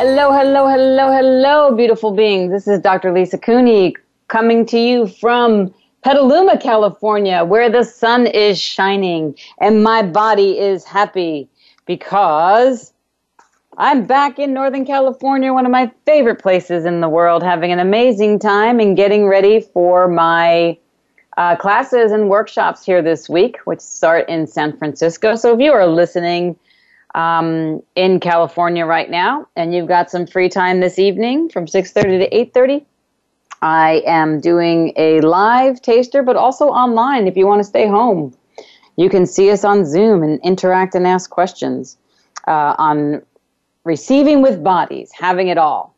Hello, hello, hello, hello, beautiful beings. This is Dr. Lisa Cooney coming to you from Petaluma, California, where the sun is shining and my body is happy because I'm back in Northern California, one of my favorite places in the world, having an amazing time and getting ready for my uh, classes and workshops here this week, which start in San Francisco. So if you are listening, um, in California right now, and you've got some free time this evening from 6:30 to 8:30. I am doing a live taster, but also online if you want to stay home. You can see us on Zoom and interact and ask questions uh, on receiving with bodies, having it all.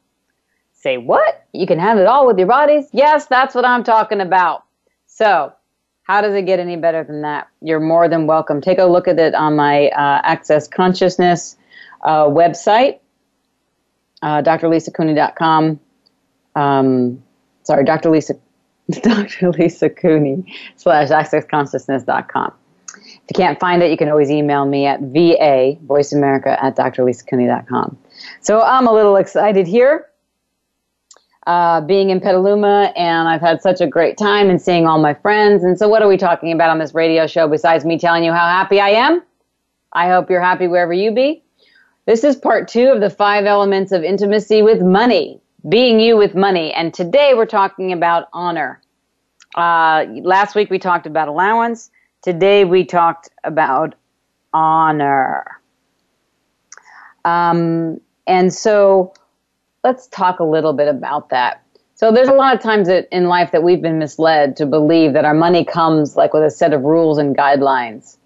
Say what? You can have it all with your bodies? Yes, that's what I'm talking about. So how does it get any better than that? You're more than welcome. Take a look at it on my uh, Access Consciousness uh, website, uh, drlisacooney.com. Um, sorry, Dr. Lisa, Dr. Lisa Cooney slash accessconsciousness.com. If you can't find it, you can always email me at va, voiceamerica at drlisacooney.com. So I'm a little excited here uh, being in Petaluma, and I've had such a great time and seeing all my friends. And so, what are we talking about on this radio show besides me telling you how happy I am? I hope you're happy wherever you be. This is part two of the five elements of intimacy with money, being you with money. And today we're talking about honor. Uh, last week we talked about allowance. Today we talked about honor. Um, and so, let's talk a little bit about that. So there's a lot of times that in life that we've been misled to believe that our money comes like with a set of rules and guidelines.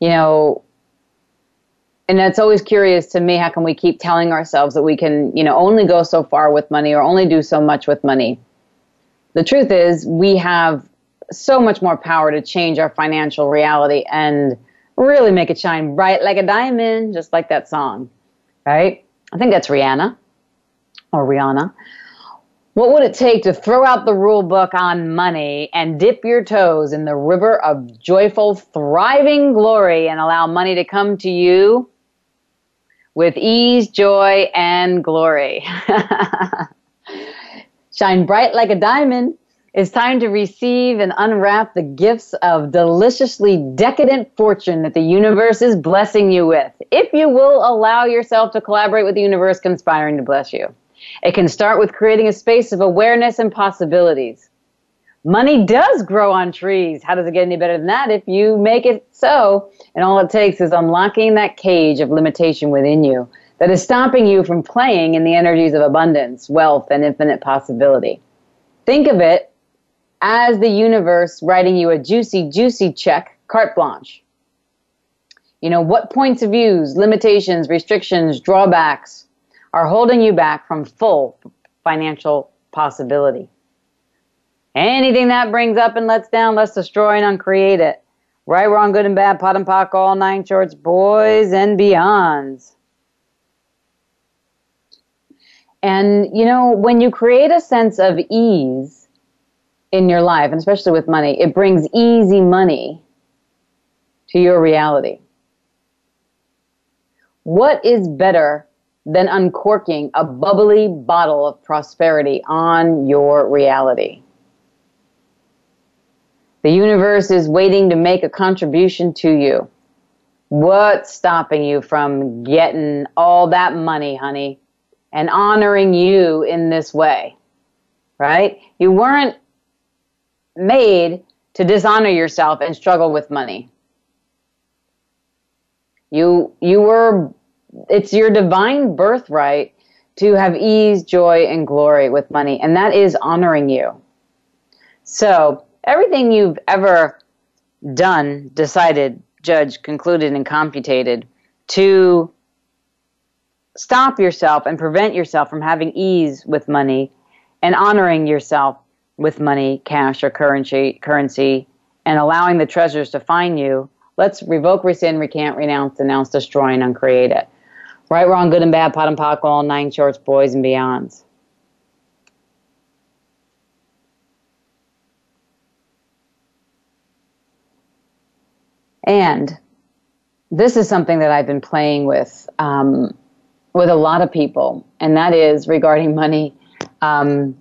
You know, and it's always curious to me how can we keep telling ourselves that we can, you know, only go so far with money or only do so much with money. The truth is we have so much more power to change our financial reality and really make it shine bright like a diamond, just like that song. Right? I think that's Rihanna or Rihanna. What would it take to throw out the rule book on money and dip your toes in the river of joyful, thriving glory and allow money to come to you with ease, joy, and glory? Shine bright like a diamond. It's time to receive and unwrap the gifts of deliciously decadent fortune that the universe is blessing you with. If you will allow yourself to collaborate with the universe conspiring to bless you. It can start with creating a space of awareness and possibilities. Money does grow on trees. How does it get any better than that if you make it so? And all it takes is unlocking that cage of limitation within you that is stopping you from playing in the energies of abundance, wealth, and infinite possibility. Think of it as the universe writing you a juicy, juicy check, carte blanche. You know, what points of views, limitations, restrictions, drawbacks, are holding you back from full financial possibility. Anything that brings up and lets down, let's destroy and uncreate it. Right, wrong, good and bad, POD and POC, all nine shorts, boys and beyonds. And, you know, when you create a sense of ease in your life, and especially with money, it brings easy money to your reality. What is better than uncorking a bubbly bottle of prosperity on your reality. The universe is waiting to make a contribution to you. What's stopping you from getting all that money, honey, and honoring you in this way? Right? You weren't made to dishonor yourself and struggle with money. You you were it's your divine birthright to have ease, joy, and glory with money, and that is honoring you. So, everything you've ever done, decided, judged, concluded, and computated to stop yourself and prevent yourself from having ease with money and honoring yourself with money, cash, or currency, currency, and allowing the treasures to find you, let's revoke, rescind, recant, renounce, denounce, destroy, and uncreate it. Right, wrong, good and bad, POD and POC, all nine shorts, boys and beyonds. And this is something that I've been playing with um, with a lot of people, and that is regarding money. Um,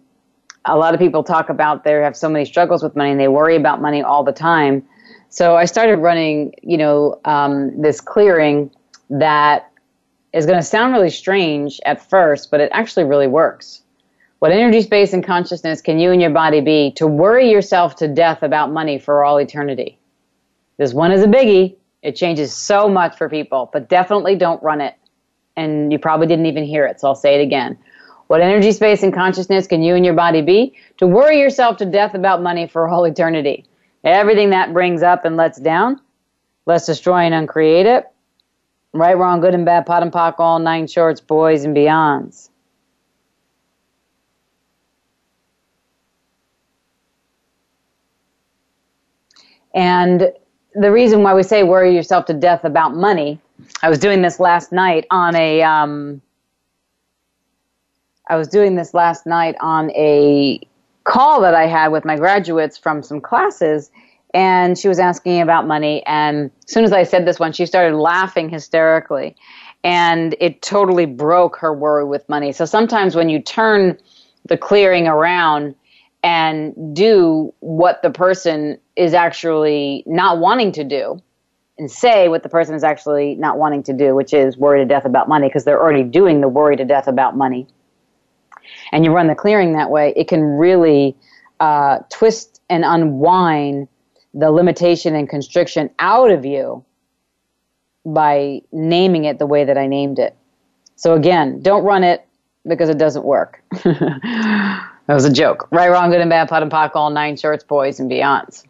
a lot of people talk about they have so many struggles with money and they worry about money all the time. So I started running, you know, um, this clearing that is going to sound really strange at first, but it actually really works. What energy, space, and consciousness can you and your body be to worry yourself to death about money for all eternity? This one is a biggie. It changes so much for people, but definitely don't run it. And you probably didn't even hear it, so I'll say it again. What energy, space, and consciousness can you and your body be to worry yourself to death about money for all eternity? Everything that brings up and lets down, let's destroy and uncreate it. Right, wrong, good and bad, POD and POC, all nine shorts, boys and beyonds. And the reason why we say worry yourself to death about money, I was doing this last night on a, um, I was doing this last night on a call that I had with my graduates from some classes, and she was asking about money. And as soon as I said this one, she started laughing hysterically, and it totally broke her worry with money. So sometimes when you turn the clearing around and do what the person is actually not wanting to do and say what the person is actually not wanting to do, which is worry to death about money because they're already doing the worry to death about money. And you run the clearing that way, it can really uh, twist and unwind the limitation and constriction out of you by naming it the way that I named it. So again, don't run it because it doesn't work. That was a joke. Right, wrong, good and bad, POD and POC, all nine shorts, boys and beyonds.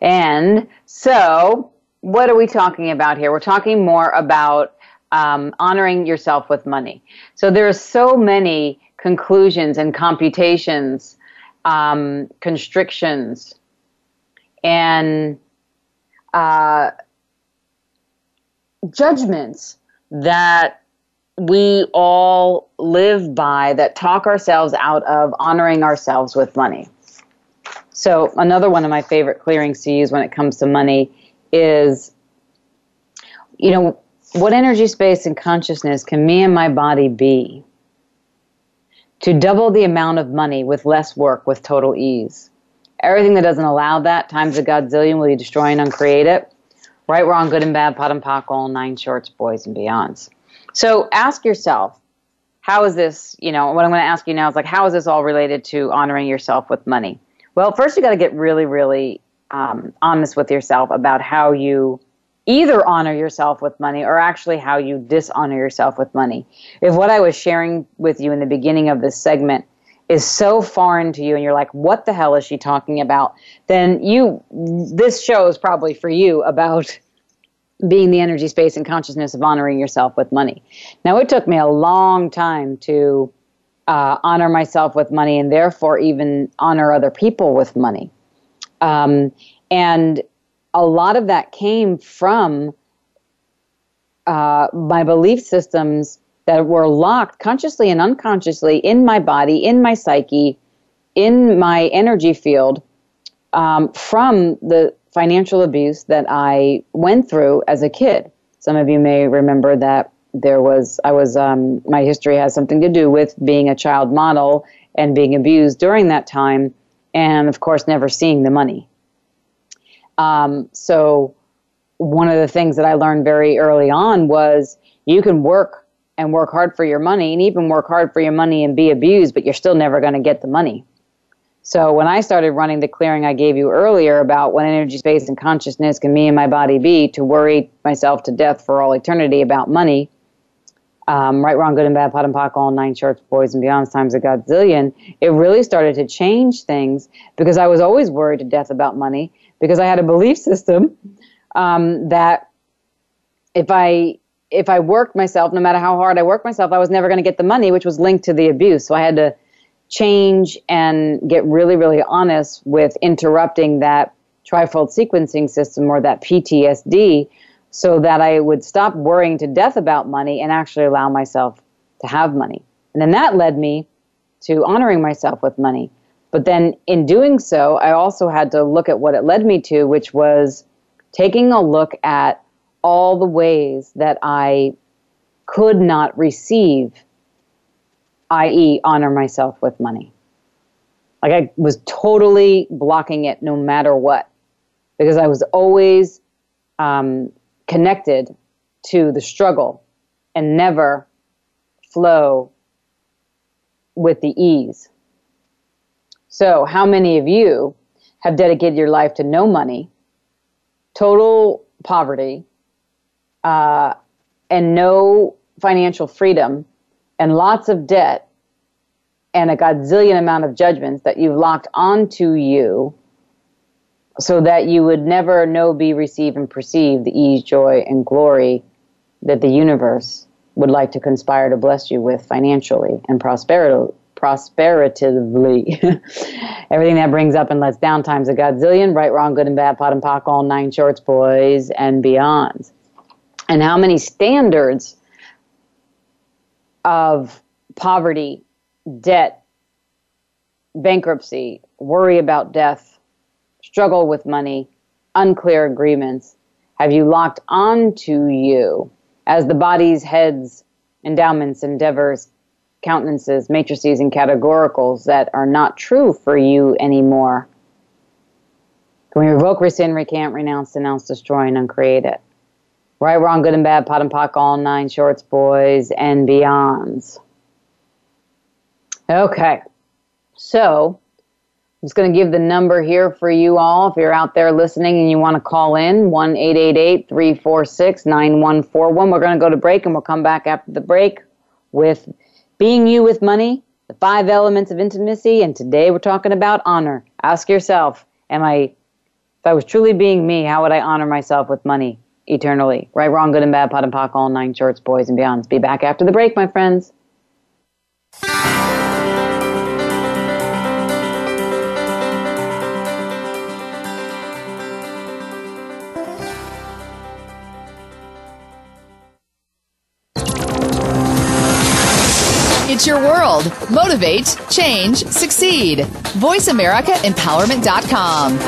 And so, what are we talking about here? We're talking more about um, honoring yourself with money. So, there are so many conclusions and computations, um, constrictions, and uh, judgments that we all live by that talk ourselves out of honoring ourselves with money. So, another one of my favorite clearings to use when it comes to money is you know, what energy, space, and consciousness can me and my body be to double the amount of money with less work with total ease? Everything that doesn't allow that times a godzillion will you destroy and uncreate it. Right, wrong, good and bad, POD and POC, all nine shorts, boys and beyonds. So ask yourself, how is this, you know, what I'm going to ask you now is like, how is this all related to honoring yourself with money? Well, first you got to get really, really um, honest with yourself about how you either honor yourself with money or actually how you dishonor yourself with money. If what I was sharing with you in the beginning of this segment is so foreign to you and you're like what the hell is she talking about? then you this show is probably for you about being the energy space and consciousness of honoring yourself with money. Now it took me a long time to uh, honor myself with money and therefore even honor other people with money um, and a lot of that came from uh, my belief systems that were locked consciously and unconsciously in my body, in my psyche, in my energy field um, from the financial abuse that I went through as a kid. Some of you may remember that there was, I was, um, my history has something to do with being a child model and being abused during that time, and of course, never seeing the money. Um, so, one of the things that I learned very early on was you can work and work hard for your money and even work hard for your money and be abused, but you're still never going to get the money. So when I started running the clearing I gave you earlier about what energy, space, and consciousness can me and my body be to worry myself to death for all eternity about money, um, Right, Wrong, Good and Bad, POD and POC, All Nine Shorts, Boys and Beyond, Times a Godzillion, it really started to change things because I was always worried to death about money because I had a belief system um, that if I if I worked myself, no matter how hard I worked myself, I was never going to get the money, which was linked to the abuse. So I had to change and get really, really honest with interrupting that trifold sequencing system or that PTSD so that I would stop worrying to death about money and actually allow myself to have money. And then that led me to honoring myself with money. But then in doing so, I also had to look at what it led me to, which was taking a look at all the ways that I could not receive, i.e., honor myself with money. Like I was totally blocking it no matter what, because I was always um, connected to the struggle and never flow with the ease. So, how many of you have dedicated your life to no money, total poverty, uh, and no financial freedom, and lots of debt, and a godzillion amount of judgments that you've locked onto you so that you would never know, be, receive, and perceive the ease, joy, and glory that the universe would like to conspire to bless you with financially and prosperity, prosperatively. Everything that brings up and lets down times a godzillion, right, wrong, good and bad, POD and POC, all nine shorts, boys, and beyond. And how many standards of poverty, debt, bankruptcy, worry about death, struggle with money, unclear agreements have you locked onto you as the body's heads, endowments, endeavors, countenances, matrices, and categoricals that are not true for you anymore? Can we revoke, rescind, recant, renounce, denounce, destroy, and uncreate it? Right, wrong, good and bad, POD and POC, all nine shorts, boys, and beyonds. Okay, so just going to give the number here for you all. If you're out there listening and you want to call in, 1 346 9141. We're going to go to break and we'll come back after the break with Being You with Money, the five elements of intimacy. And today we're talking about honor. Ask yourself, am I, if I was truly being me, how would I honor myself with money eternally? Right, wrong, good and bad, POD and POC, all nine shorts, boys and beyonds. Be back after the break, my friends. Your world. Motivate, change, succeed. VoiceAmericaEmpowerment.com.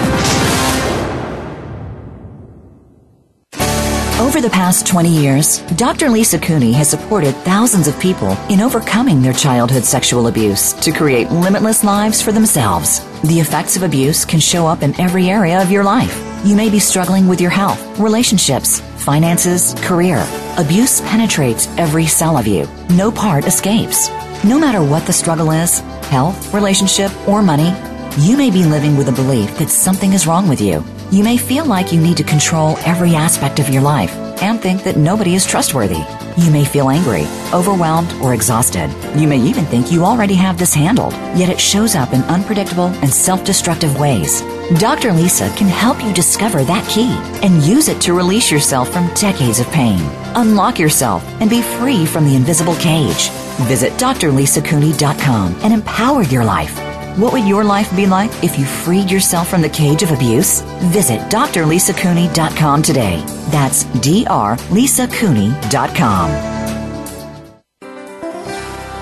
Over the past 20 years, Dr. Lisa Cooney has supported thousands of people in overcoming their childhood sexual abuse to create limitless lives for themselves. The effects of abuse can show up in every area of your life. You may be struggling with your health, relationships, finances, career. Abuse penetrates every cell of you. No part escapes. No matter what the struggle is health, relationship, or money you may be living with a belief that something is wrong with you. You may feel like you need to control every aspect of your life and think that nobody is trustworthy. You may feel angry, overwhelmed, or exhausted. You may even think you already have this handled, yet it shows up in unpredictable and self destructive ways. Dr. Lisa can help you discover that key and use it to release yourself from decades of pain. Unlock yourself and be free from the invisible cage. Visit drlisacooney.com and empower your life. What would your life be like if you freed yourself from the cage of abuse? Visit drlisacooney.com today. That's drlisacooney.com.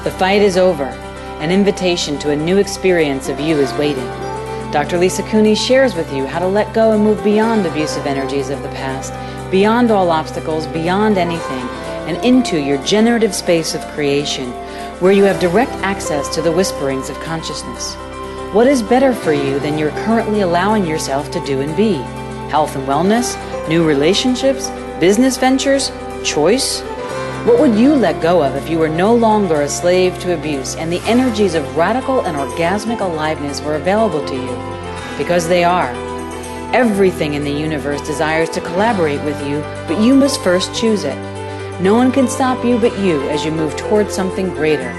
The fight is over. An invitation to a new experience of you is waiting. Dr. Lisa Cooney shares with you how to let go and move beyond abusive energies of the past, beyond all obstacles, beyond anything, and into your generative space of creation, where you have direct access to the whisperings of consciousness. What is better for you than you're currently allowing yourself to do and be? Health and wellness, new relationships, business ventures, choice? What would you let go of if you were no longer a slave to abuse and the energies of radical and orgasmic aliveness were available to you? Because they are. Everything in the universe desires to collaborate with you, but you must first choose it. No one can stop you but you as you move towards something greater,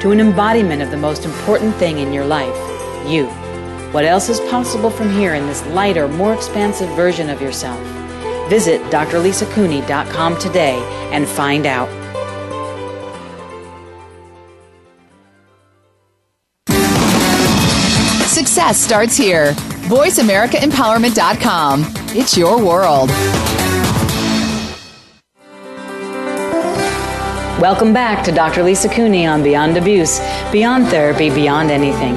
to an embodiment of the most important thing in your life you. What else is possible from here in this lighter, more expansive version of yourself? Visit drlisacooney.com today and find out. Success starts here. VoiceAmericaEmpowerment.com. It's your world. Welcome back to Dr. Lisa Cooney on Beyond Abuse, Beyond Therapy, Beyond Anything.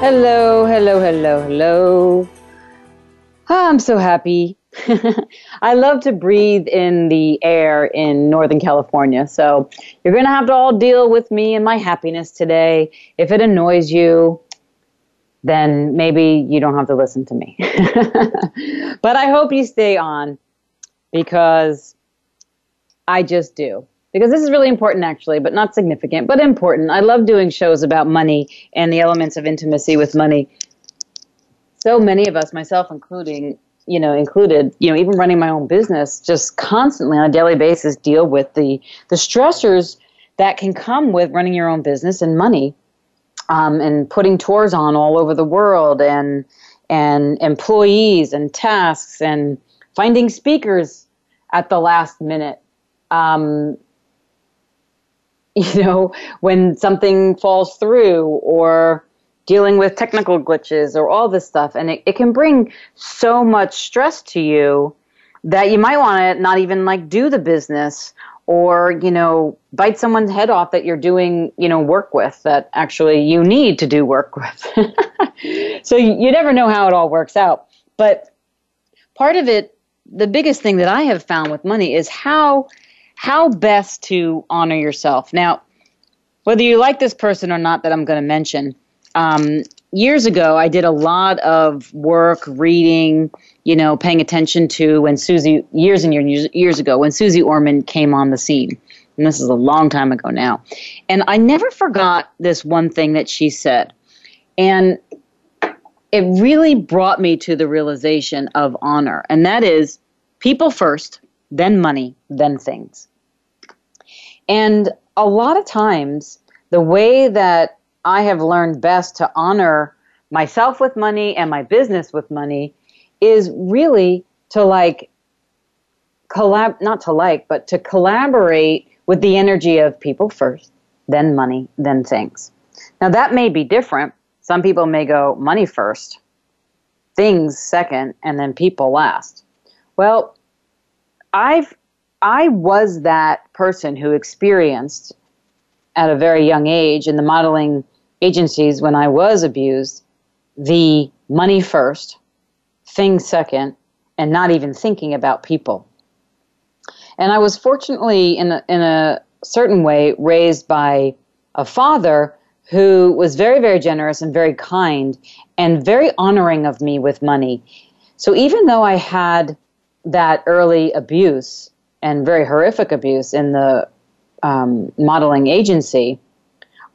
Hello, hello, hello, hello. Oh, I'm so happy I love to breathe in the air in Northern California. So you're going to have to all deal with me and my happiness today. If it annoys you, then maybe you don't have to listen to me. but I hope you stay on because I just do. Because this is really important, actually, but not significant, but important. I love doing shows about money and the elements of intimacy with money. So many of us, myself including, you know, included, you know, even running my own business, just constantly on a daily basis deal with the the stressors that can come with running your own business and money, um, and putting tours on all over the world, and and employees and tasks and finding speakers at the last minute. Um, you know, when something falls through or dealing with technical glitches or all this stuff. And it, it can bring so much stress to you that you might want to not even like do the business or, you know, bite someone's head off that you're doing, you know, work with that actually you need to do work with. so you never know how it all works out. But part of it, the biggest thing that I have found with money is how how best to honor yourself. Now, whether you like this person or not that I'm going to mention, um, years ago, I did a lot of work reading, you know, paying attention to when Susie, years and years, years ago, when Susie Orman came on the scene. And this is a long time ago now. And I never forgot this one thing that she said. And it really brought me to the realization of honor. And that is people first, then money, then things. And a lot of times, the way that I have learned best to honor myself with money and my business with money is really to like collab not to like but to collaborate with the energy of people first then money then things. Now that may be different. Some people may go money first things second and then people last. Well i've i was that person who experienced at a very young age in the modeling agencies when I was abused the money first, things second, and not even thinking about people. And I was fortunately, in a, in a certain way, raised by a father who was very, very generous and very kind and very honoring of me with money. So even though I had that early abuse and very horrific abuse in the um, modeling agency,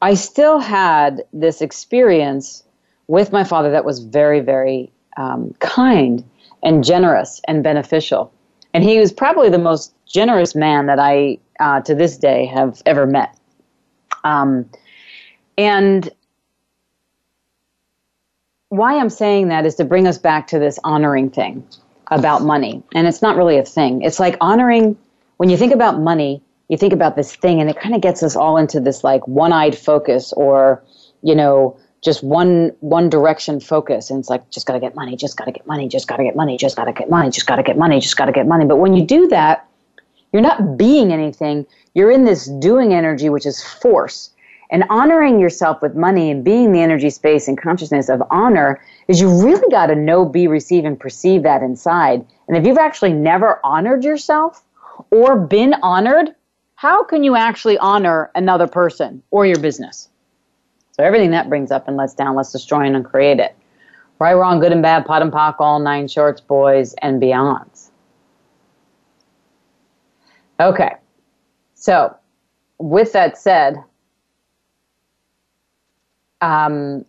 I still had this experience with my father that was very, very um, kind and generous and beneficial. And he was probably the most generous man that I, uh, to this day, have ever met. Um, and why I'm saying that is to bring us back to this honoring thing about money. And it's not really a thing. It's like honoring, when you think about money, you think about this thing and it kind of gets us all into this like one-eyed focus or you know just one one direction focus and it's like just got to get money just got to get money just got to get money just got to get money just got to get money just got to get money but when you do that you're not being anything you're in this doing energy which is force and honoring yourself with money and being the energy space and consciousness of honor is you really got to know be receive and perceive that inside and if you've actually never honored yourself or been honored how can you actually honor another person or your business? So everything that brings up and lets down, let's destroy and uncreate it. Right, wrong, good and bad, POD and POC, all nine shorts, boys, and beyonds. Okay. So, with that said, um,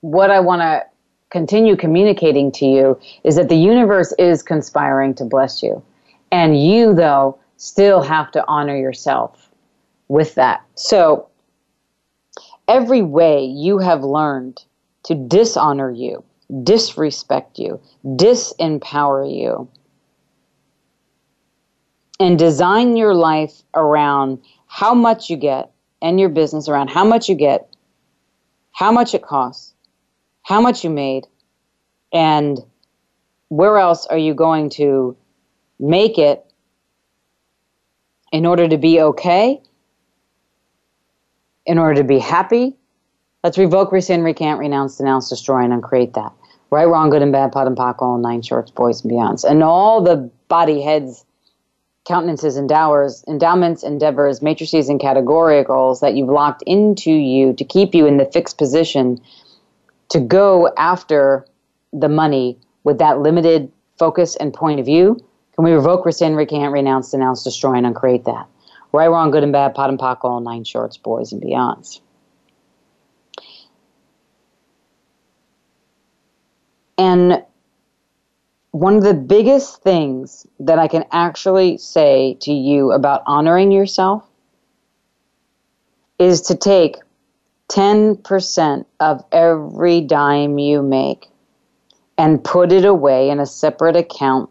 what I want to continue communicating to you is that the universe is conspiring to bless you. And you, though, still have to honor yourself with that. So, every way you have learned to dishonor you, disrespect you, disempower you, and design your life around how much you get and your business around how much you get, how much it costs, how much you made, and where else are you going to make it in order to be okay, in order to be happy. Let's revoke, rescind, recant, renounce, denounce, destroy, and uncreate that. Right, wrong, good and bad, POD and POC, all nine shorts, boys and beyonds. And all the body heads countenances, endowers, endowments, endeavors, matrices, and categoricals that you've locked into you to keep you in the fixed position to go after the money with that limited focus and point of view? Can we revoke, rescind, recant, renounce, denounce, destroy, and uncreate that? Right, wrong, good and bad, POD and POC, all nine shorts, boys and beyonds. And one of the biggest things that I can actually say to you about honoring yourself is to take 10% of every dime you make and put it away in a separate account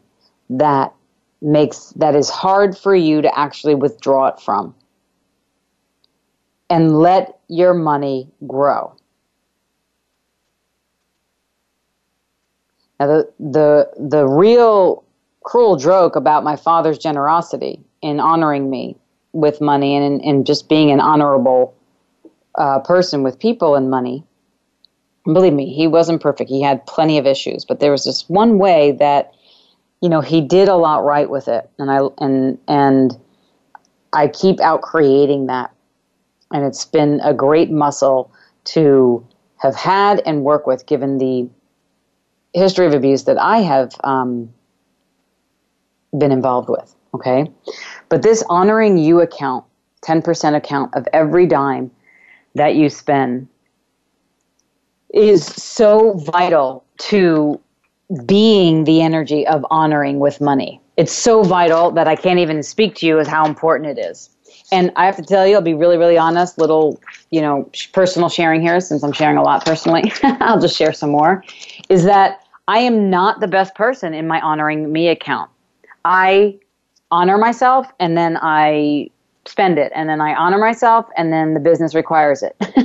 that makes that is hard for you to actually withdraw it from. And let your money grow Now, the, the, the real cruel joke about my father's generosity in honoring me with money and, and just being an honorable uh, person with people and money. Believe me, he wasn't perfect. He had plenty of issues, but there was this one way that, you know, he did a lot right with it, and I and and I keep out creating that, and it's been a great muscle to have had and work with, given the history of abuse that I have um, been involved with. Okay. But this honoring you account, 10% account of every dime that you spend, is so vital to being the energy of honoring with money. It's so vital that I can't even speak to you as how important it is. And I have to tell you, I'll be really, really honest, little, you know, personal sharing here, since I'm sharing a lot personally. I'll just share some more. Is that I am not the best person in my honoring me account. I honor myself and then I spend it and then I honor myself and then the business requires it.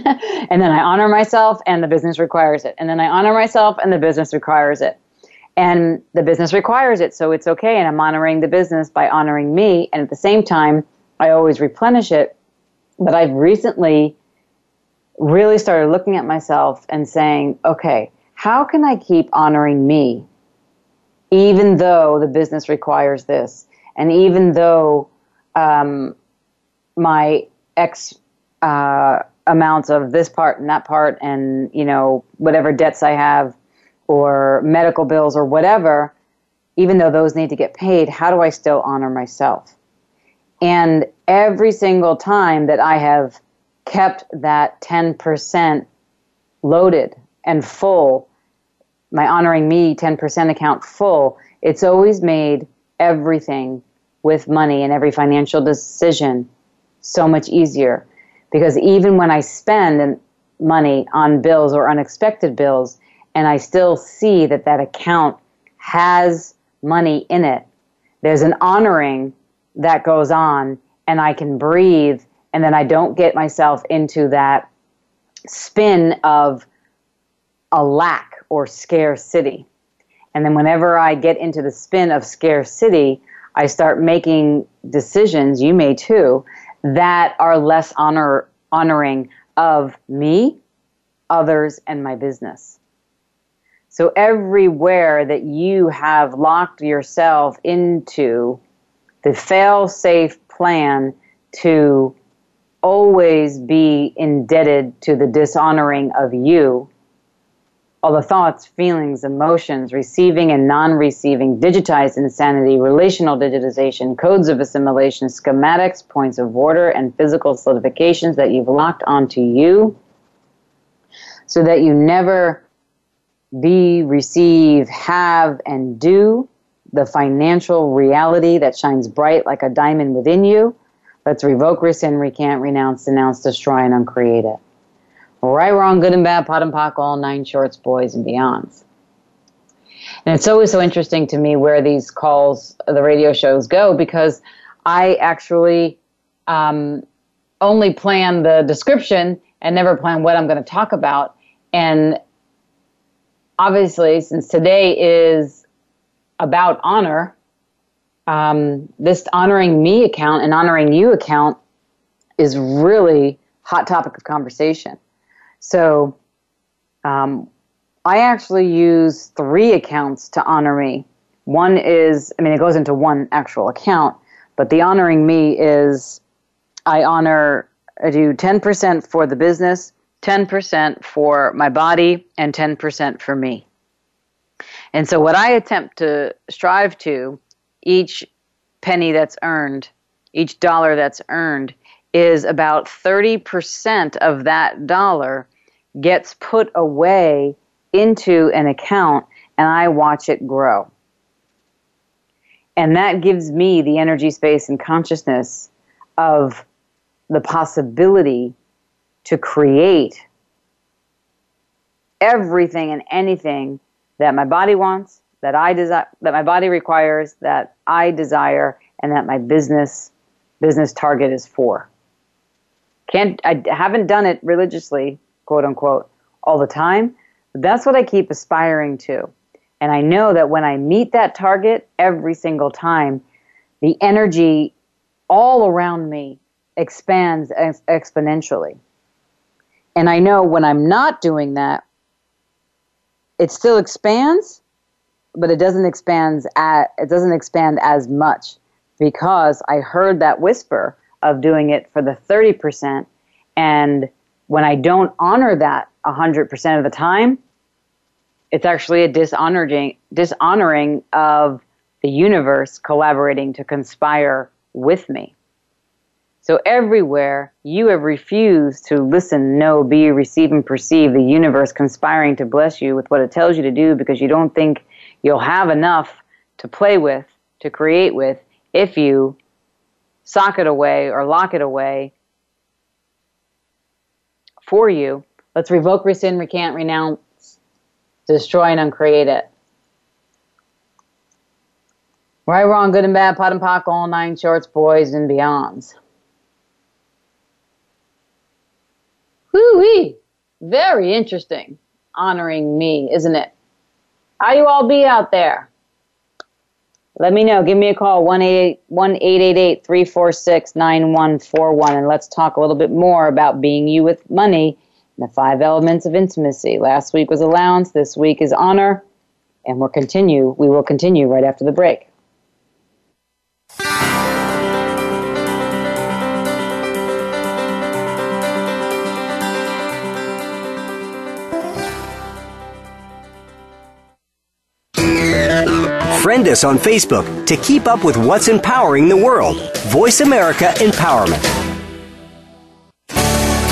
and then I honor myself and the business requires it. And then I honor myself and the business requires it. And the business requires it, so it's okay. And I'm honoring the business by honoring me. And at the same time, I always replenish it. But I've recently really started looking at myself and saying, okay, how can I keep honoring me even though the business requires this? And even though um, my X uh, amounts of this part and that part, and you know whatever debts I have, or medical bills, or whatever, even though those need to get paid, how do I still honor myself? And every single time that I have kept that ten percent loaded and full, my honoring me 10% account full, it's always made everything with money and every financial decision so much easier. Because even when I spend money on bills or unexpected bills, and I still see that that account has money in it, there's an honoring that goes on, and I can breathe, and then I don't get myself into that spin of a lack or scarcity. And then whenever I get into the spin of scarcity, I start making decisions, you may too, that are less honor, honoring of me, others, and my business. So everywhere that you have locked yourself into the fail safe plan to always be indebted to the dishonoring of you all the thoughts, feelings, emotions, receiving and non receiving, digitized insanity, relational digitization, codes of assimilation, schematics, points of order, and physical solidifications that you've locked onto you so that you never be, receive, have, and do the financial reality that shines bright like a diamond within you. Let's revoke, rescind, recant, renounce, denounce, destroy, and uncreate it. Right, wrong, good and bad, POD and POC, all nine shorts, boys and beyonds. And it's always so interesting to me where these calls, the radio shows go, because I actually um, only plan the description and never plan what I'm going to talk about. And obviously, since today is about honor, um, this honoring me account and honoring you account is really hot topic of conversation. So um, I actually use three accounts to honor me. One is, I mean, it goes into one actual account, but the honoring me is I honor, I do 10% for the business, 10% for my body, and 10% for me. And so, what I attempt to strive to, each penny that's earned, each dollar that's earned, is about 30% of that dollar gets put away into an account and I watch it grow. And that gives me the energy, space, and consciousness of the possibility to create everything and anything that my body wants, that I desire, that my body requires, that I desire, and that my business business target is for. Can't I haven't done it religiously, quote unquote, all the time. But that's what I keep aspiring to. And I know that when I meet that target every single time, the energy all around me expands ex- exponentially. And I know when I'm not doing that, it still expands, but it doesn't expand at, it doesn't expand as much because I heard that whisper of doing it for the 30% and when I don't honor that 100% of the time, it's actually a dishonoring, dishonoring of the universe collaborating to conspire with me. So everywhere you have refused to listen, know, be, receive, and perceive the universe conspiring to bless you with what it tells you to do because you don't think you'll have enough to play with, to create with, if you sock it away or lock it away for you. Let's revoke, rescind, recant, renounce, destroy, and uncreate it. Right, wrong, good and bad, POD and POC, all nine shorts, boys and beyonds. Whoo-wee! Very interesting. Honoring me, isn't it? How you all be out there? Let me know. Give me a call, 1-888-346-9141, and let's talk a little bit more about being you with money and the five elements of intimacy. Last week was allowance. This week is honor. And we'll continue. We will continue right after the break. Friend us on Facebook to keep up with what's empowering the world. Voice America Empowerment.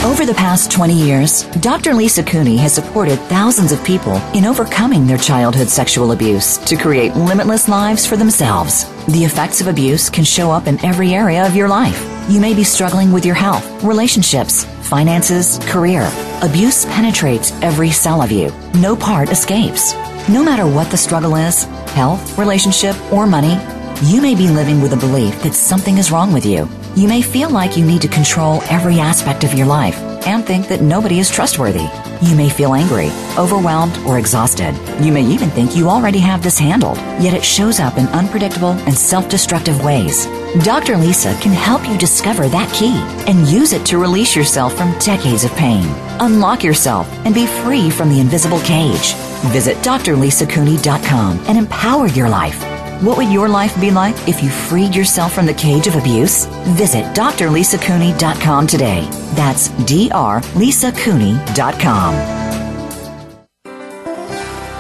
Over the past 20 years, Dr. Lisa Cooney has supported thousands of people in overcoming their childhood sexual abuse to create limitless lives for themselves. The effects of abuse can show up in every area of your life. You may be struggling with your health, relationships, finances, career. Abuse penetrates every cell of you. No part escapes. No matter what the struggle is, health, relationship, or money, you may be living with a belief that something is wrong with you. You may feel like you need to control every aspect of your life and think that nobody is trustworthy. You may feel angry, overwhelmed, or exhausted. You may even think you already have this handled, yet it shows up in unpredictable and self destructive ways. Dr. Lisa can help you discover that key and use it to release yourself from decades of pain. Unlock yourself and be free from the invisible cage. Visit drlisacooney.com and empower your life. What would your life be like if you freed yourself from the cage of abuse? Visit drlisacooney.com today. That's drlisacooney.com.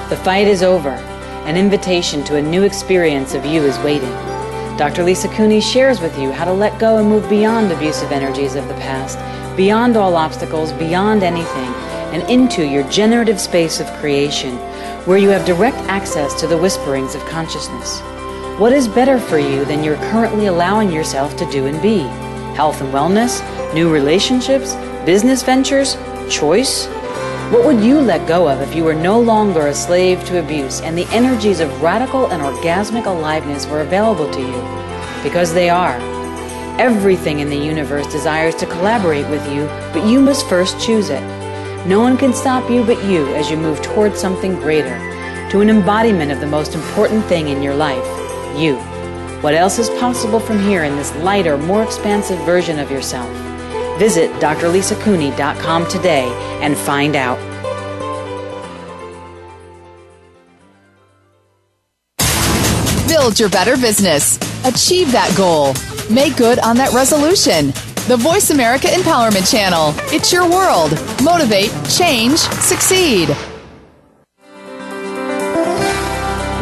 The fight is over. An invitation to a new experience of you is waiting. Dr. Lisa Cooney shares with you how to let go and move beyond abusive energies of the past, beyond all obstacles, beyond anything, and into your generative space of creation, where you have direct access to the whisperings of consciousness. What is better for you than you're currently allowing yourself to do and be? Health and wellness, new relationships, business ventures, choice? What would you let go of if you were no longer a slave to abuse and the energies of radical and orgasmic aliveness were available to you? Because they are. Everything in the universe desires to collaborate with you, but you must first choose it. No one can stop you but you as you move towards something greater, to an embodiment of the most important thing in your life you. What else is possible from here in this lighter, more expansive version of yourself? Visit drlisacooney.com today and find out. Build your better business. Achieve that goal. Make good on that resolution. The Voice America Empowerment Channel. It's your world. Motivate, change, succeed.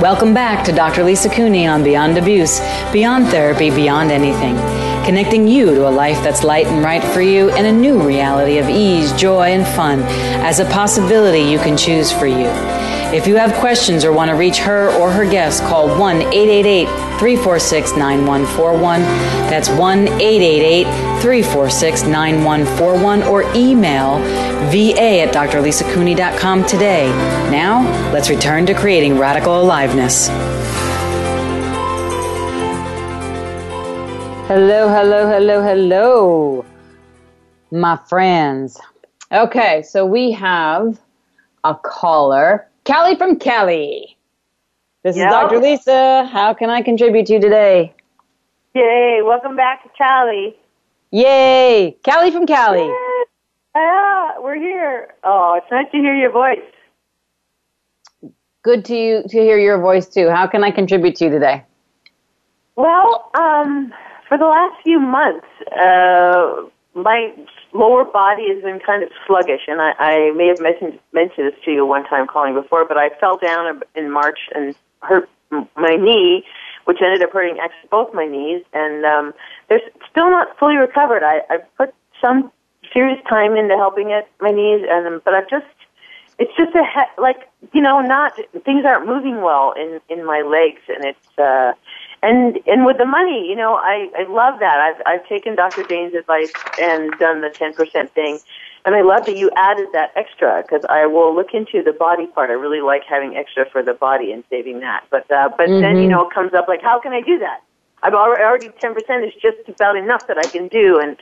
Welcome back to Dr. Lisa Cooney on Beyond Abuse, Beyond Therapy, Beyond Anything connecting you to a life that's light and right for you and a new reality of ease, joy, and fun as a possibility you can choose for you. If you have questions or want to reach her or her guests, call 1 888 346 9141. That's 1 888 346 9141 or email va at drlisacooney.com today. Now, let's return to creating radical aliveness. Hello, hello, hello, hello, my friends. Okay, so we have a caller, Callie from Cali. This yep. is Dr. Lisa. How can I contribute to you today? Yay, welcome back to Cali. Yay, Callie from Cali. Yeah, we're here. Oh, it's nice to hear your voice. Good to you to hear your voice too. How can I contribute to you today? Well, um, for the last few months, uh, my lower body has been kind of sluggish, and I, I may have mentioned mentioned this to you one time calling before, but I fell down in March and hurt my knee, which ended up hurting actually both my knees, and um, they're still not fully recovered. I, I put some serious time into helping it my knees, and but I've just it's just a he- like you know not things aren't moving well in in my legs, and it's. uh and and with the money, you know, I I love that. I've I've taken Dr. Dain's advice and done the ten percent thing, and I love that you added that extra because I will look into the body part. I really like having extra for the body and saving that. But uh, but mm-hmm. then you know it comes up like, how can I do that? I've already ten percent is just about enough that I can do, and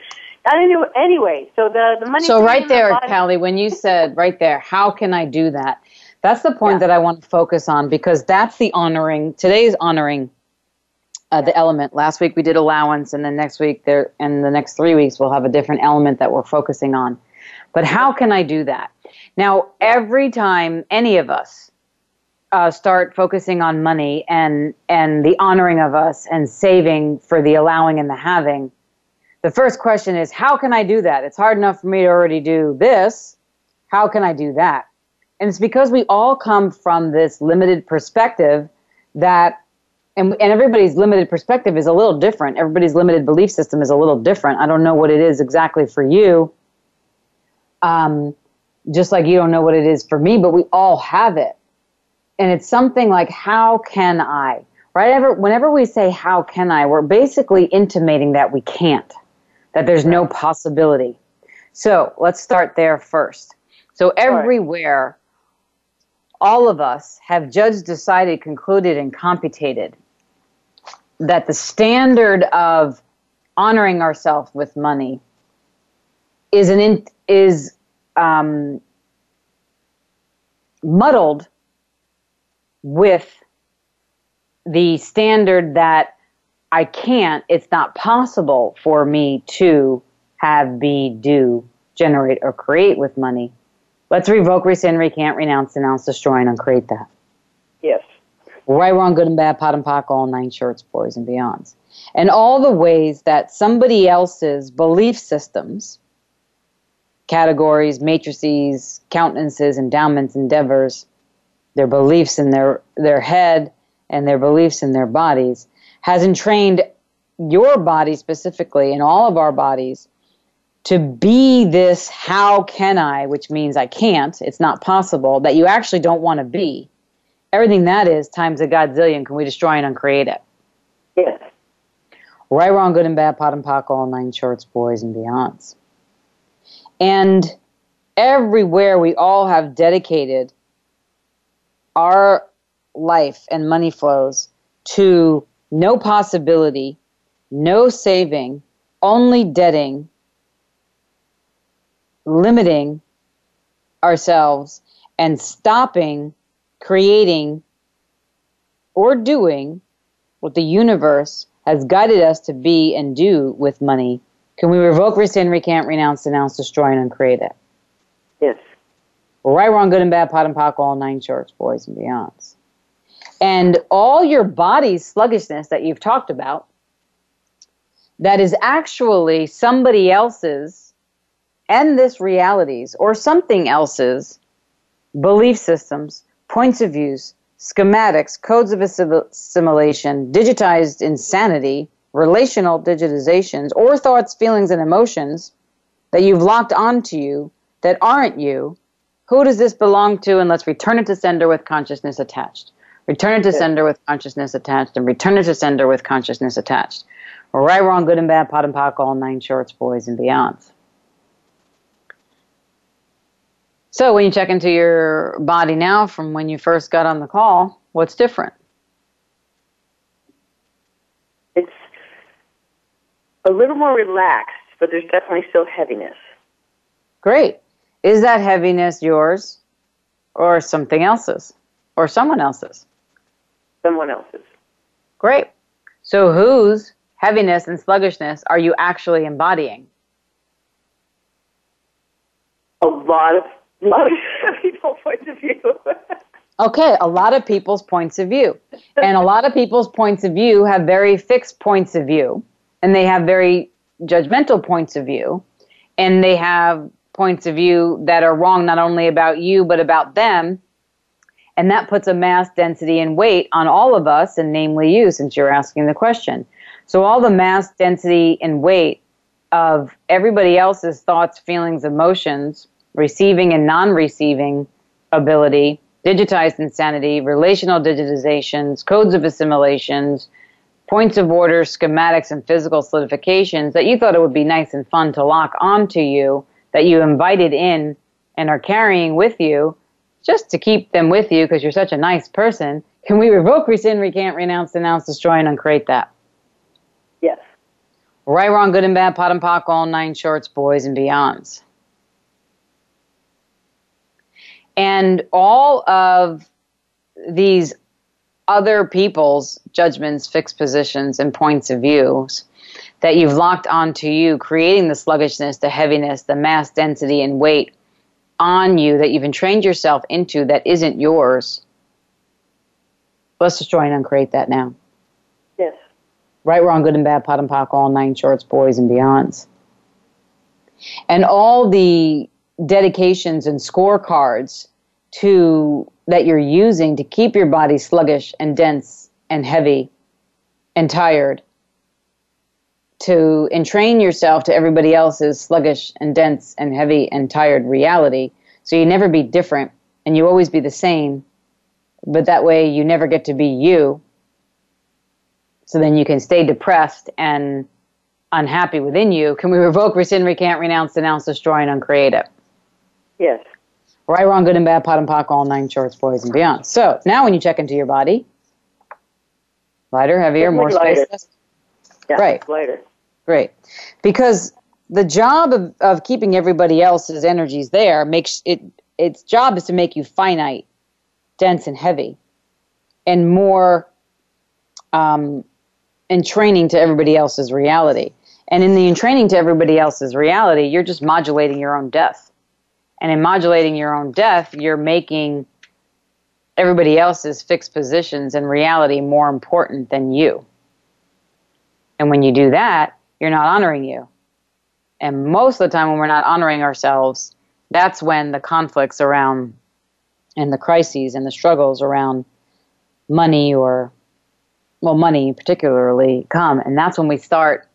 I don't know. anyway, so the the money. So right there, the Callie, when you said right there, how can I do that? That's the point yeah. that I want to focus on because that's the honoring. Today's honoring uh, the element. Last week we did allowance, and then next week there, and the next three weeks we'll have a different element that we're focusing on. But how can I do that? Now, every time any of us uh, start focusing on money and and the honoring of us and saving for the allowing and the having, the first question is, how can I do that? It's hard enough for me to already do this. How can I do that? And it's because we all come from this limited perspective that and, and everybody's limited perspective is a little different. Everybody's limited belief system is a little different. I don't know what it is exactly for you. Um, just like you don't know what it is for me, but we all have it. And it's something like, how can I? Right? Ever, whenever we say, how can I, we're basically intimating that we can't, that there's no possibility. So let's start there first. So everywhere, all of us have judged, decided, concluded, and computed that the standard of honoring ourselves with money is an in, is um, muddled with the standard that I can't, it's not possible for me to have, be, do, generate, or create with money. Let's revoke, rescind, recant, renounce, denounce, destroy, and uncreate that. Yes. Right, wrong, good and bad, POD and POC, all nine shorts, boys and beyonds. And all the ways that somebody else's belief systems, categories, matrices, countenances, endowments, endeavors, their beliefs in their, their head and their beliefs in their bodies has entrained your body specifically and all of our bodies to be this how can I, which means I can't, it's not possible, that you actually don't want to be. Everything that is times a godzillion, can we destroy and uncreate it? Yes. Right, wrong, good and bad, POD and POC, all nine shorts, boys and beyonds. And everywhere we all have dedicated our life and money flows to no possibility, no saving, only debting, limiting ourselves, and stopping creating or doing what the universe has guided us to be and do with money, can we revoke, rescind, recant, renounce, denounce, destroy, and uncreate it? Yes. Right, wrong, good and bad, POD and POC, all nine shorts, boys and beyonds. And all your body's sluggishness that you've talked about, that is actually somebody else's and this reality's or something else's belief systems, points of views, schematics, codes of assimilation, digitized insanity, relational digitizations, or thoughts, feelings, and emotions that you've locked onto you that aren't you, who does this belong to? And let's return it to sender with consciousness attached. Return it to sender with consciousness attached, and return it to sender with consciousness attached. Right, wrong, good and bad, POD and POC, all nine shorts, boys and beyonds. So when you check into your body now from when you first got on the call, what's different? It's a little more relaxed, but there's definitely still heaviness. Great. Is that heaviness yours or something else's or someone else's? Someone else's. Great. So whose heaviness and sluggishness are you actually embodying? A lot of lot of people's points of view. okay, a lot of people's points of view. And a lot of people's points of view have very fixed points of view, and they have very judgmental points of view, and they have points of view that are wrong not only about you, but about them. And that puts a mass density and weight on all of us, and namely you, since you're asking the question. So, all the mass density and weight of everybody else's thoughts, feelings, emotions receiving and non receiving ability, digitized insanity, relational digitizations, codes of assimilations, points of order, schematics, and physical solidifications that you thought it would be nice and fun to lock onto you, that you invited in and are carrying with you just to keep them with you because you're such a nice person. Can we revoke, rescind, recant, renounce, denounce, destroy, and uncreate that? Yes. Right, wrong, good and bad, POD and POC, all nine shorts, boys and beyonds. And all of these other people's judgments, fixed positions, and points of views that you've locked onto you, creating the sluggishness, the heaviness, the mass density, and weight on you that you've entrained yourself into that isn't yours. Let's destroy and uncreate that now. Yes. Right, wrong, good and bad, POD and POC, all nine shorts, boys and beyonds. And all the dedications and scorecards to that you're using to keep your body sluggish and dense and heavy and tired to entrain yourself to everybody else's sluggish and dense and heavy and tired reality. So you never be different and you always be the same but that way you never get to be you. So then you can stay depressed and unhappy within you. Can we revoke rescind recant renounce denounce destroy and uncreate it Yes. Right, wrong, good and bad, POD and POC, all nine shorts, boys and beyond. So now when you check into your body, lighter, heavier, more lighter. space. Yeah, Right. Lighter. Great. Because the job of, of keeping everybody else's energies there makes it its job is to make you finite, dense and heavy, and more um, entraining to everybody else's reality. And in the entraining to everybody else's reality, you're just modulating your own death. And in modulating your own death, you're making everybody else's fixed positions and reality more important than you. And when you do that, you're not honoring you. And most of the time, when we're not honoring ourselves, that's when the conflicts around and the crises and the struggles around money or, well, money particularly come. And that's when we start,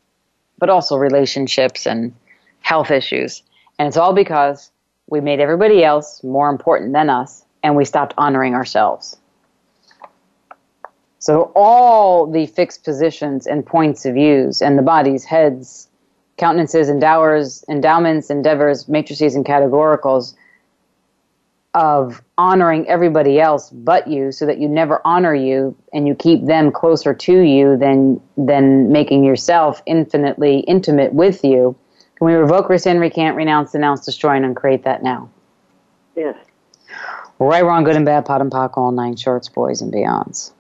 but also relationships and health issues. And it's all because we made everybody else more important than us and we stopped honoring ourselves. So all the fixed positions and points of views and the bodies, heads, countenances, endowers, endowments, endeavors, matrices, and categoricals of honoring everybody else but you so that you never honor you and you keep them closer to you than than making yourself infinitely intimate with you. Can we revoke, rescind, recant, renounce, denounce, destroy, and uncreate that now? Yes. Right, wrong, good and bad, POD and POC, all nine shorts, boys and beyonds.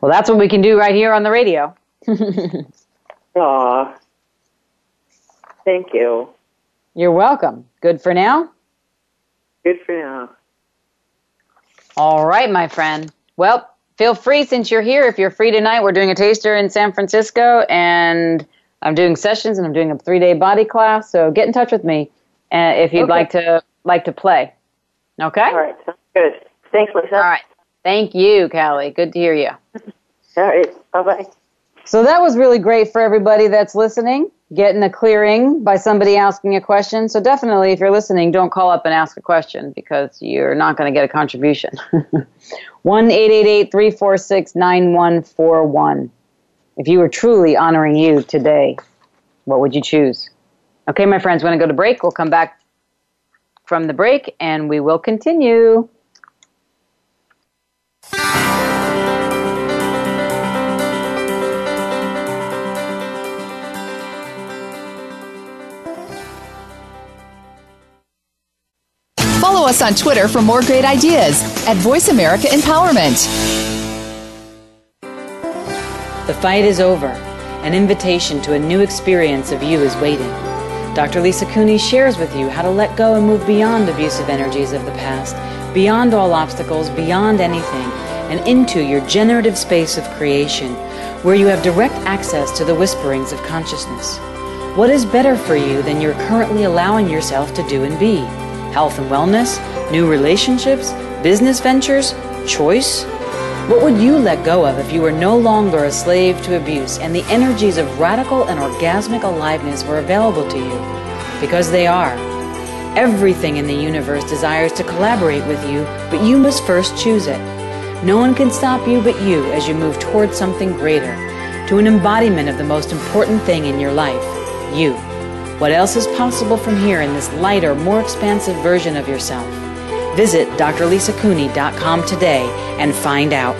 Well, that's what we can do right here on the radio. Aw. Thank you. You're welcome. Good for now? Good for now. All right, my friend. Well, feel free since you're here. If you're free tonight, we're doing a taster in San Francisco and I'm doing sessions and I'm doing a three day body class. So get in touch with me uh, if you'd Okay. like to like to play. Okay? All right. Sounds good. Thanks, Lisa. All right. Thank you, Callie. Good to hear you. All right. Bye bye. So that was really great for everybody that's listening, getting a clearing by somebody asking a question. So definitely, if you're listening, don't call up and ask a question because you're not going to get a contribution. 1 346 9141. If you were truly honoring you today, what would you choose? Okay, my friends, we're going to go to break. We'll come back from the break and we will continue. Follow us on Twitter for more great ideas at Voice America Empowerment. The fight is over. An invitation to a new experience of you is waiting. Dr. Lisa Cooney shares with you how to let go and move beyond abusive energies of the past, beyond all obstacles, beyond anything, and into your generative space of creation, where you have direct access to the whisperings of consciousness. What is better for you than you're currently allowing yourself to do and be? Health and wellness, new relationships, business ventures, choice? What would you let go of if you were no longer a slave to abuse and the energies of radical and orgasmic aliveness were available to you? Because they are. Everything in the universe desires to collaborate with you, but you must first choose it. No one can stop you but you as you move towards something greater, to an embodiment of the most important thing in your life you. What else is possible from here in this lighter, more expansive version of yourself? Visit drlisacooney.com today and find out.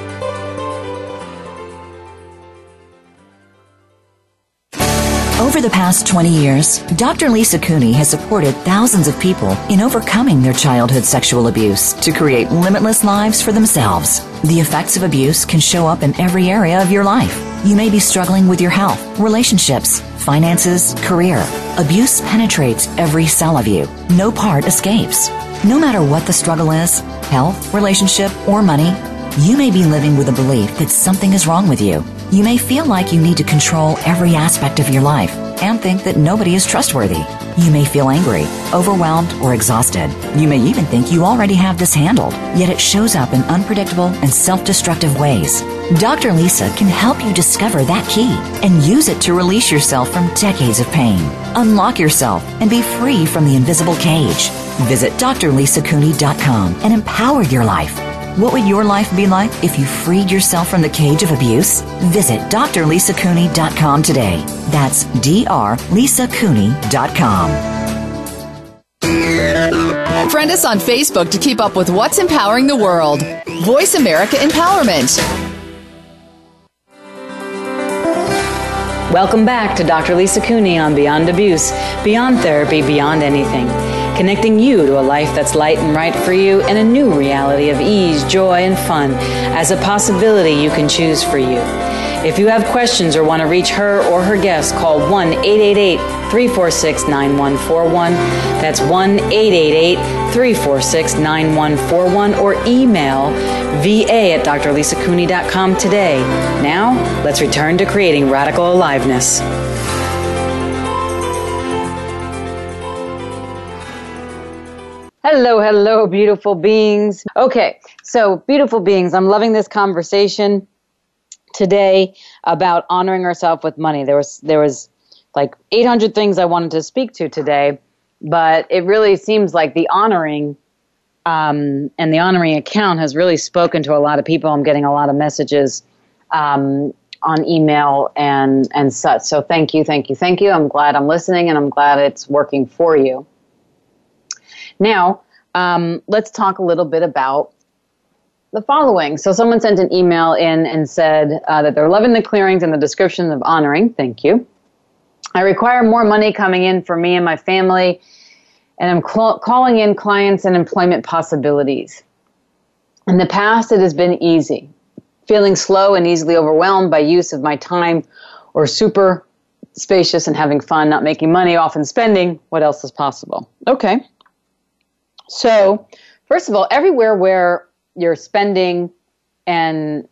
Over the past 20 years, Dr. Lisa Cooney has supported thousands of people in overcoming their childhood sexual abuse to create limitless lives for themselves. The effects of abuse can show up in every area of your life. You may be struggling with your health, relationships, finances, career. Abuse penetrates every cell of you. No part escapes. No matter what the struggle is health, relationship, or money you may be living with a belief that something is wrong with you. You may feel like you need to control every aspect of your life and think that nobody is trustworthy. You may feel angry, overwhelmed, or exhausted. You may even think you already have this handled, yet it shows up in unpredictable and self destructive ways. Dr. Lisa can help you discover that key and use it to release yourself from decades of pain. Unlock yourself and be free from the invisible cage. Visit drlisacooney.com and empower your life. What would your life be like if you freed yourself from the cage of abuse? Visit drlisacooney.com today. That's drlisacooney.com. Friend us on Facebook to keep up with what's empowering the world. Voice America Empowerment. Welcome back to Dr. Lisa Cooney on Beyond Abuse, Beyond Therapy, Beyond Anything. Connecting you to a life that's light and right for you and a new reality of ease, joy, and fun as a possibility you can choose for you. If you have questions or want to reach her or her guest, call 1 888 346 9141. That's 1 888 346 9141 or email va at drlisacooney.com today. Now, let's return to creating radical aliveness. Hello, hello, beautiful beings. Okay, so beautiful beings, I'm loving this conversation today about honoring ourselves with money. There was there was like 800 things I wanted to speak to today, but it really seems like the honoring um, and the honoring account has really spoken to a lot of people. I'm getting a lot of messages um, on email and and such. So thank you, thank you, thank you. I'm glad I'm listening, and I'm glad it's working for you. Now, um, let's talk a little bit about the following. So, someone sent an email in and said uh, that they're loving the clearings and the description of honoring. Thank you. I require more money coming in for me and my family, and I'm cl- calling in clients and employment possibilities. In the past, it has been easy, feeling slow and easily overwhelmed by use of my time or super spacious and having fun, not making money, often spending. What else is possible? Okay. So, first of all, everywhere where you're spending and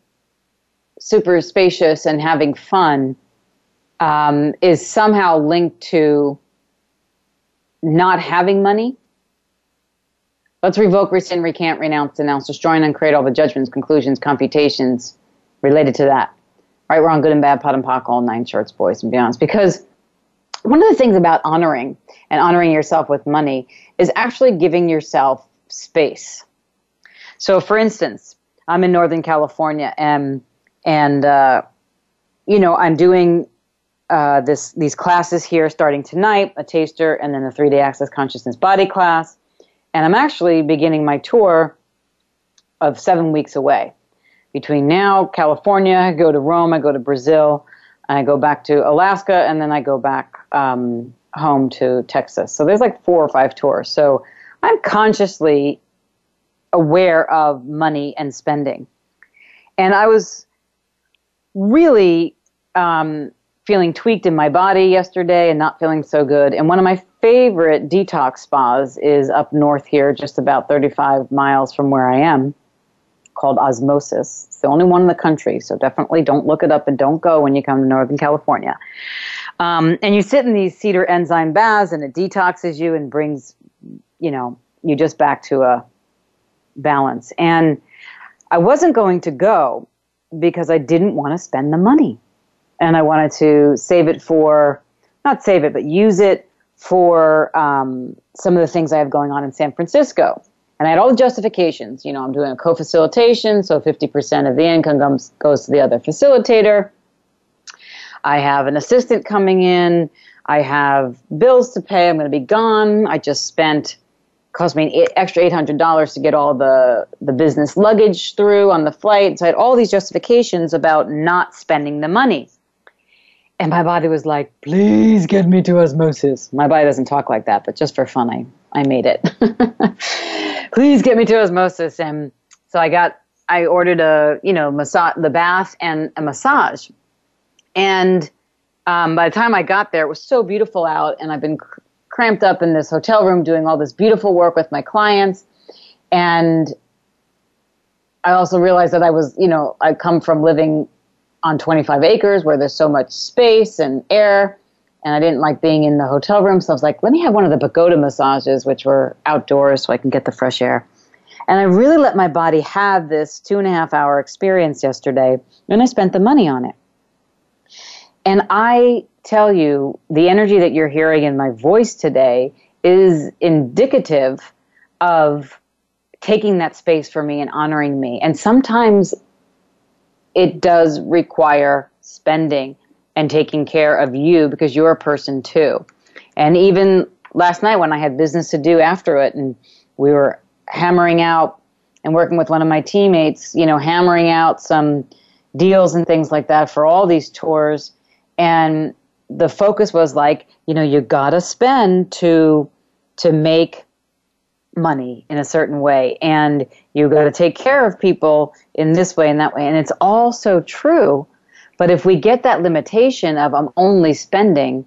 super spacious and having fun um, is somehow linked to not having money. Let's revoke, rescind, recant, renounce, denounce, destroy, and uncreate all the judgments, conclusions, computations related to that. Right, wrong, good and bad, POD and POC, all nine shorts, boys and beyonds. Because one of the things about honoring and honoring yourself with money is actually giving yourself space. So, for instance, I'm in Northern California, and and uh, you know I'm doing uh, this these classes here starting tonight, a taster, and then the three day Access Consciousness Body class, and I'm actually beginning my tour of seven weeks away. Between now, California, I go to Rome, I go to Brazil, I go back to Alaska, and then I go back um, home to Texas. So there's like four or five tours. So I'm consciously aware of money and spending. And I was really um, feeling tweaked in my body yesterday and not feeling so good. And one of my favorite detox spas is up north here, just about 35 miles from where I am, called Osmosis. It's the only one in the country, so definitely don't look it up and don't go when you come to Northern California. Um, and you sit in these cedar enzyme baths, and it detoxes you and brings, you know, you just back to a balance. And I wasn't going to go because I didn't want to spend the money, and I wanted to save it for, not save it, but use it for um, some of the things I have going on in San Francisco. And I had all the justifications. You know, I'm doing a co facilitation, so 50% of the income comes, goes to the other facilitator. I have an assistant coming in. I have bills to pay. I'm going to be gone. I just spent cost me an eight, extra eight hundred dollars to get all the the business luggage through on the flight. So I had all these justifications about not spending the money. And my body was like, please get me to osmosis. My body doesn't talk like that, but just for fun, I, I made it. please get me to osmosis. And so I got, I ordered a, you know, massage, the bath and a massage. And um, by the time I got there, it was so beautiful out, and I've been cr- cramped up in this hotel room doing all this beautiful work with my clients. And I also realized that I was, you know, I come from living on 25 acres where there's so much space and air. And I didn't like being in the hotel room. So I was like, let me have one of the pagoda massages, which were outdoors so I can get the fresh air. And I really let my body have this two and a half hour experience yesterday. And I spent the money on it. And I tell you, the energy that you're hearing in my voice today is indicative of taking that space for me and honoring me. And sometimes it does require spending and taking care of you because you're a person too. And even last night when I had business to do after it and we were hammering out and working with one of my teammates, you know, hammering out some deals and things like that for all these tours and the focus was like you know you gotta spend to to make money in a certain way and you got to take care of people in this way and that way and it's all so true but if we get that limitation of i'm only spending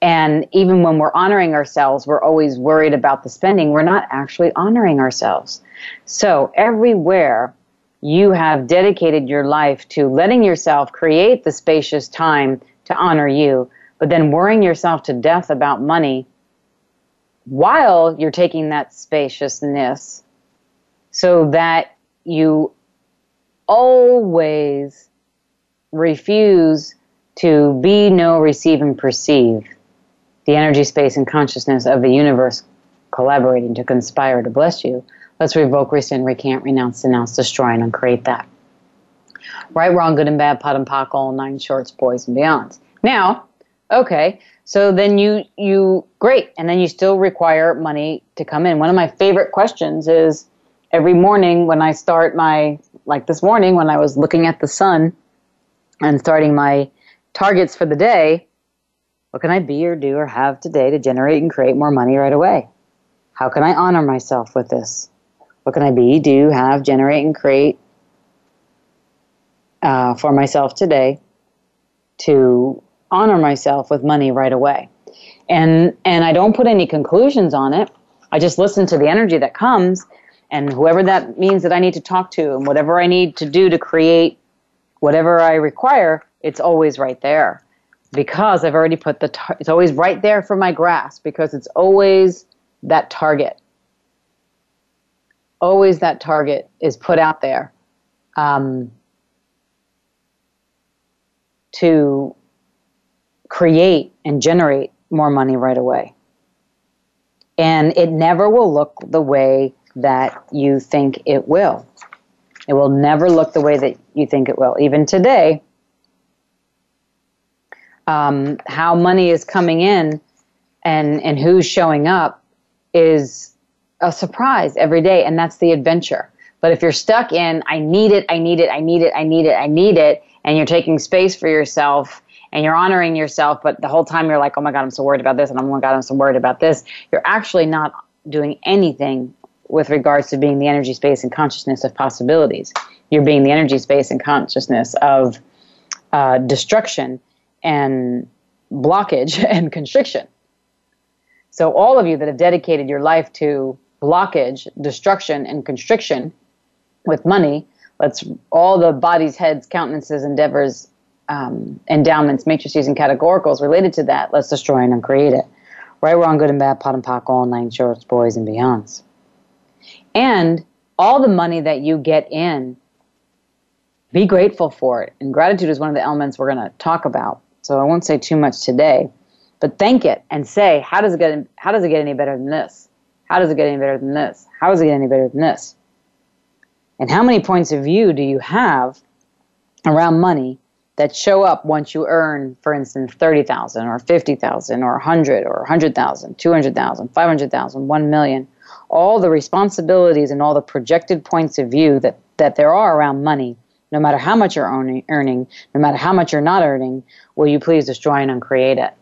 And even when we're honoring ourselves, we're always worried about the spending. We're not actually honoring ourselves. So everywhere you have dedicated your life to letting yourself create the spacious time to honor you, but then worrying yourself to death about money while you're taking that spaciousness so that you always refuse to be, know, receive, and perceive the energy, space, and consciousness of the universe collaborating to conspire to bless you. Let's revoke, rescind, recant, renounce, denounce, destroy, and uncreate that. Right, wrong, good and bad, POD and POC, all nine shorts, boys and beyonds. Now, okay, so then you you great, and then you still require money to come in. One of my favorite questions is every morning when I start my like this morning when I was looking at the sun and starting my targets for the day, what can I be or do or have today to generate and create more money right away? How can I honor myself with this? What can I be, do, have, generate, and create uh, for myself today to honor myself with money right away? And and I don't put any conclusions on it. I just listen to the energy that comes, and whoever that means that I need to talk to, and whatever I need to do to create whatever I require, it's always right there because I've already put the, tar- it's always right there for my grasp because it's always that target. Always that target is put out there um, to create and generate more money right away. And it never will look the way that you think it will. It will never look the way that you think it will. Even today, um, how money is coming in and, and who's showing up is a surprise every day. And that's the adventure. But if you're stuck in, I need it, I need it, I need it, I need it, I need it, and you're taking space for yourself and you're honoring yourself, but the whole time you're like, oh my God, I'm so worried about this, and oh my God, I'm so worried about this, you're actually not doing anything with regards to being the energy space and consciousness of possibilities. You're being the energy space and consciousness of uh, destruction and blockage and constriction. So, all of you that have dedicated your life to blockage, destruction, and constriction with money, let's all the bodies, heads, countenances, endeavors, um, endowments, matrices, and categoricals related to that, let's destroy and uncreate it. Right, wrong, good and bad, POD and POC, all nine shorts, boys and beyonds. And all the money that you get in, be grateful for it. And gratitude is one of the elements we're going to talk about. So I won't say too much today, but thank it and say, how does it get, how does it get any better than this? How does it get any better than this? How does it get any better than this? And how many points of view do you have around money that show up once you earn, for instance, 30,000 or 50,000 or 100 or 100,000, 200,000, 500,000, 1 million? all the responsibilities and all the projected points of view that, that there are around money, no matter how much you're earning, no matter how much you're not earning, will you please destroy and uncreate it?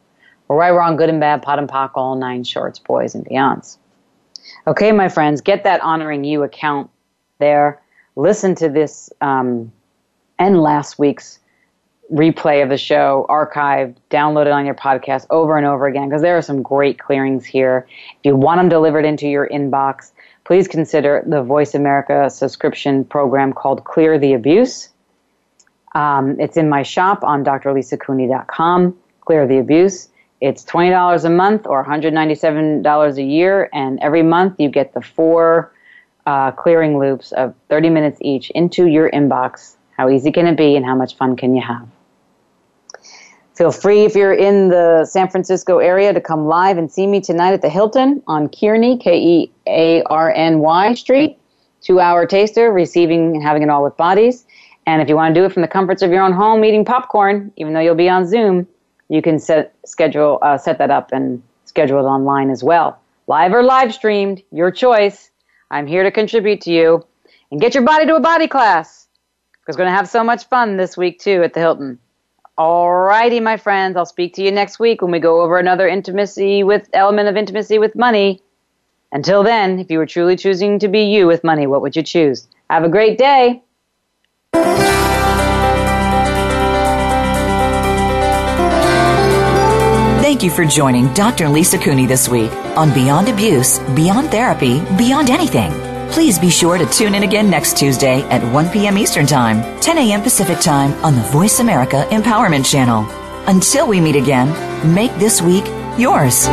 Right, wrong, good and bad, POD and POC, all nine shorts, boys and beyonds. Okay, my friends, get that honoring you account there. Listen to this um, and last week's replay of the show, archived, download it on your podcast over and over again because there are some great clearings here. If you want them delivered into your inbox, please consider the Voice America subscription program called Clear the Abuse. Um, it's in my shop on drlisacooney.com, Clear the Abuse. It's $20 a month or $197 a year, and every month you get the four uh, clearing loops of 30 minutes each into your inbox. How easy can it be, and how much fun can you have? Feel free if you're in the San Francisco area to come live and see me tonight at the Hilton on Kearny, K E A R N Y Street. Two hour taster, receiving and having it all with bodies. And if you want to do it from the comforts of your own home, eating popcorn, even though you'll be on Zoom, you can set schedule uh, set that up and schedule it online as well. Live or live streamed, your choice. I'm here to contribute to you and get your body to a body class because we're going to have so much fun this week too at the Hilton. All righty, my friends. I'll speak to you next week when we go over another intimacy with element of intimacy with money. Until then, if you were truly choosing to be you with money, what would you choose? Have a great day. Thank you for joining Dr. Lisa Cooney this week on Beyond Abuse, Beyond Therapy, Beyond Anything. Please be sure to tune in again next Tuesday at 1 p.m. Eastern Time, 10 a.m. Pacific Time on the Voice America Empowerment Channel. Until we meet again, make this week yours.